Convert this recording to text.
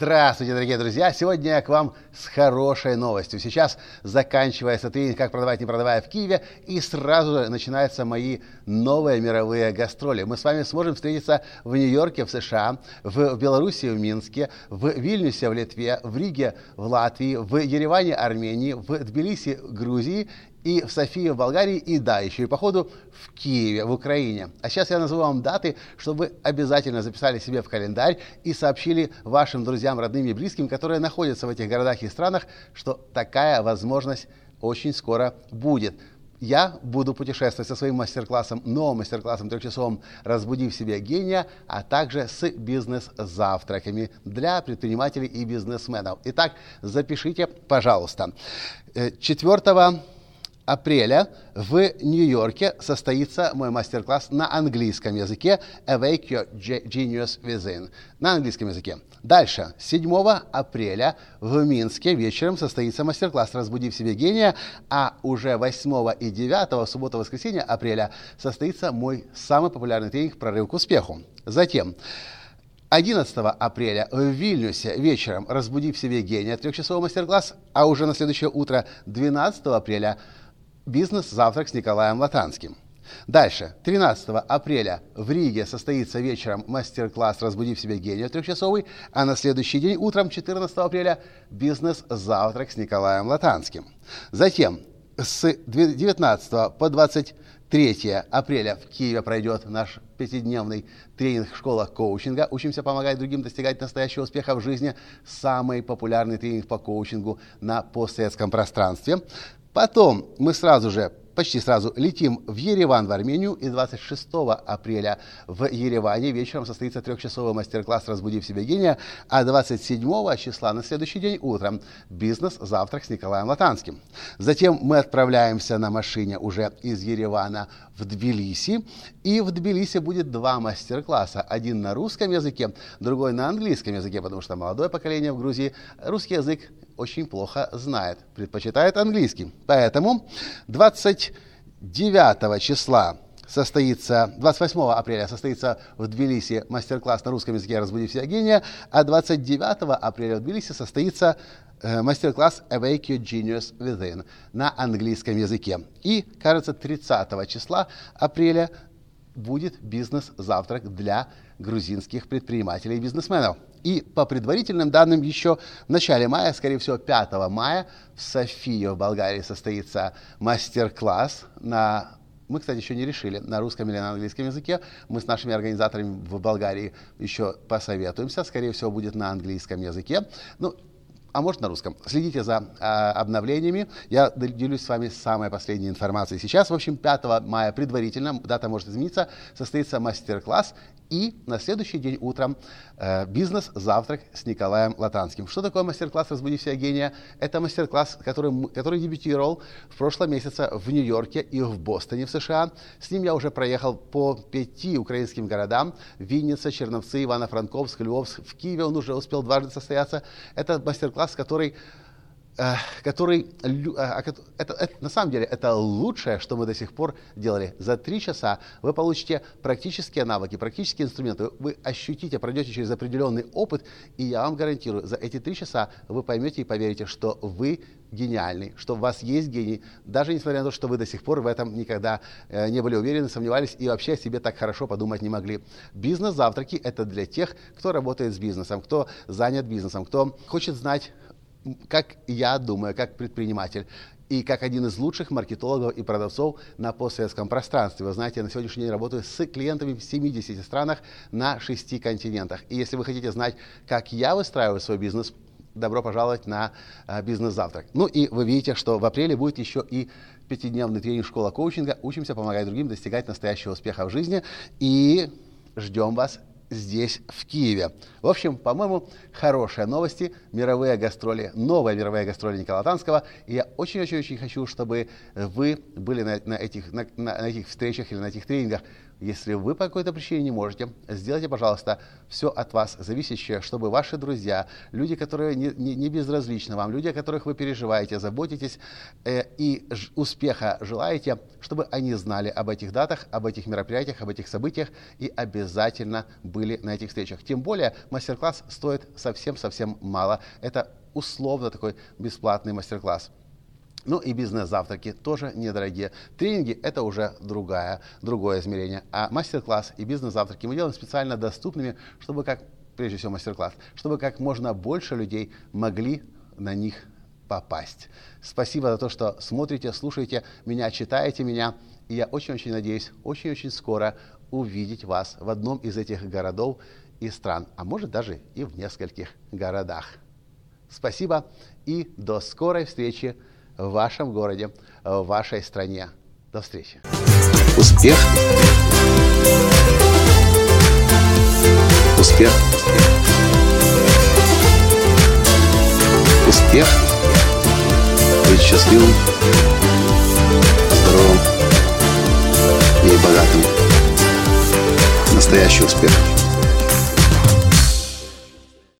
Здравствуйте, дорогие друзья! Сегодня я к вам с хорошей новостью. Сейчас заканчивается тренинг «Как продавать, не продавая» в Киеве, и сразу же начинаются мои новые мировые гастроли. Мы с вами сможем встретиться в Нью-Йорке, в США, в Беларуси, в Минске, в Вильнюсе, в Литве, в Риге, в Латвии, в Ереване, Армении, в Тбилиси, Грузии и в Софии в Болгарии, и да, еще и по ходу в Киеве, в Украине. А сейчас я назову вам даты, чтобы вы обязательно записали себе в календарь и сообщили вашим друзьям, родным и близким, которые находятся в этих городах и странах, что такая возможность очень скоро будет. Я буду путешествовать со своим мастер-классом, новым мастер-классом трехчасовым «Разбуди в себе гения», а также с бизнес-завтраками для предпринимателей и бизнесменов. Итак, запишите, пожалуйста. 4 э, апреля в Нью-Йорке состоится мой мастер-класс на английском языке Awake Your Genius Within. На английском языке. Дальше. 7 апреля в Минске вечером состоится мастер-класс «Разбуди в себе гения», а уже 8 и 9, суббота-воскресенье апреля, состоится мой самый популярный тренинг «Прорыв к успеху». Затем 11 апреля в Вильнюсе вечером «Разбуди в себе гения» трехчасовой мастер-класс, а уже на следующее утро 12 апреля «Бизнес-завтрак с Николаем Латанским». Дальше, 13 апреля в Риге состоится вечером мастер-класс «Разбуди в себе гения» трехчасовый, а на следующий день, утром 14 апреля, бизнес-завтрак с Николаем Латанским. Затем, с 19 по 23 апреля в Киеве пройдет наш пятидневный тренинг в школах коучинга. Учимся помогать другим достигать настоящего успеха в жизни. Самый популярный тренинг по коучингу на постсоветском пространстве. Потом мы сразу же почти сразу летим в Ереван, в Армению, и 26 апреля в Ереване вечером состоится трехчасовой мастер-класс «Разбуди в себе гения», а 27 числа на следующий день утром бизнес-завтрак с Николаем Латанским. Затем мы отправляемся на машине уже из Еревана в Тбилиси, и в Тбилиси будет два мастер-класса. Один на русском языке, другой на английском языке, потому что молодое поколение в Грузии русский язык очень плохо знает, предпочитает английский. Поэтому 29 числа состоится, 28 апреля состоится в Тбилиси мастер-класс на русском языке «Разбуди вся гения», а 29 апреля в Тбилиси состоится э, мастер-класс «Awake Your Genius Within» на английском языке. И, кажется, 30 числа апреля будет бизнес-завтрак для грузинских предпринимателей и бизнесменов. И по предварительным данным еще в начале мая, скорее всего 5 мая, в Софии в Болгарии состоится мастер-класс на мы, кстати, еще не решили, на русском или на английском языке. Мы с нашими организаторами в Болгарии еще посоветуемся. Скорее всего, будет на английском языке. Ну, а может на русском. Следите за э, обновлениями. Я делюсь с вами самой последней информацией. Сейчас, в общем, 5 мая предварительно, дата может измениться, состоится мастер-класс и на следующий день утром э, бизнес-завтрак с Николаем Латанским. Что такое мастер-класс «Разбуди себя гения»? Это мастер-класс, который, который дебютировал в прошлом месяце в Нью-Йорке и в Бостоне в США. С ним я уже проехал по пяти украинским городам. Винница, Черновцы, Ивано-Франковск, Львовск. В Киеве он уже успел дважды состояться. Это мастер-класс, который Э, который, э, это, это, на самом деле, это лучшее, что мы до сих пор делали. За три часа вы получите практические навыки, практические инструменты, вы ощутите, пройдете через определенный опыт, и я вам гарантирую, за эти три часа вы поймете и поверите, что вы гениальный, что у вас есть гений, даже несмотря на то, что вы до сих пор в этом никогда э, не были уверены, сомневались и вообще о себе так хорошо подумать не могли. Бизнес-завтраки – это для тех, кто работает с бизнесом, кто занят бизнесом, кто хочет знать как я думаю, как предприниматель, и как один из лучших маркетологов и продавцов на постсоветском пространстве. Вы знаете, я на сегодняшний день работаю с клиентами в 70 странах на 6 континентах. И если вы хотите знать, как я выстраиваю свой бизнес, добро пожаловать на а, бизнес-завтрак. Ну и вы видите, что в апреле будет еще и пятидневный тренинг школа коучинга. Учимся помогать другим достигать настоящего успеха в жизни. И ждем вас здесь, в Киеве. В общем, по-моему, хорошие новости, мировые гастроли, новые мировые гастроли Николая Танского. И я очень-очень-очень хочу, чтобы вы были на, на, этих, на, на этих встречах или на этих тренингах. Если вы по какой-то причине не можете, сделайте, пожалуйста, все от вас зависящее, чтобы ваши друзья, люди, которые не, не, не безразличны вам, люди, о которых вы переживаете, заботитесь э, и ж, успеха желаете, чтобы они знали об этих датах, об этих мероприятиях, об этих событиях и обязательно были на этих встречах. Тем более мастер-класс стоит совсем-совсем мало. Это условно такой бесплатный мастер-класс. Ну и бизнес-завтраки тоже недорогие. Тренинги – это уже другая, другое измерение. А мастер-класс и бизнес-завтраки мы делаем специально доступными, чтобы как, прежде всего мастер-класс, чтобы как можно больше людей могли на них попасть. Спасибо за то, что смотрите, слушаете меня, читаете меня. И я очень-очень надеюсь, очень-очень скоро увидеть вас в одном из этих городов и стран, а может даже и в нескольких городах. Спасибо и до скорой встречи в вашем городе, в вашей стране. До встречи. Успех. Успех. Успех. Быть счастливым, здоровым и богатым. Настоящий успех.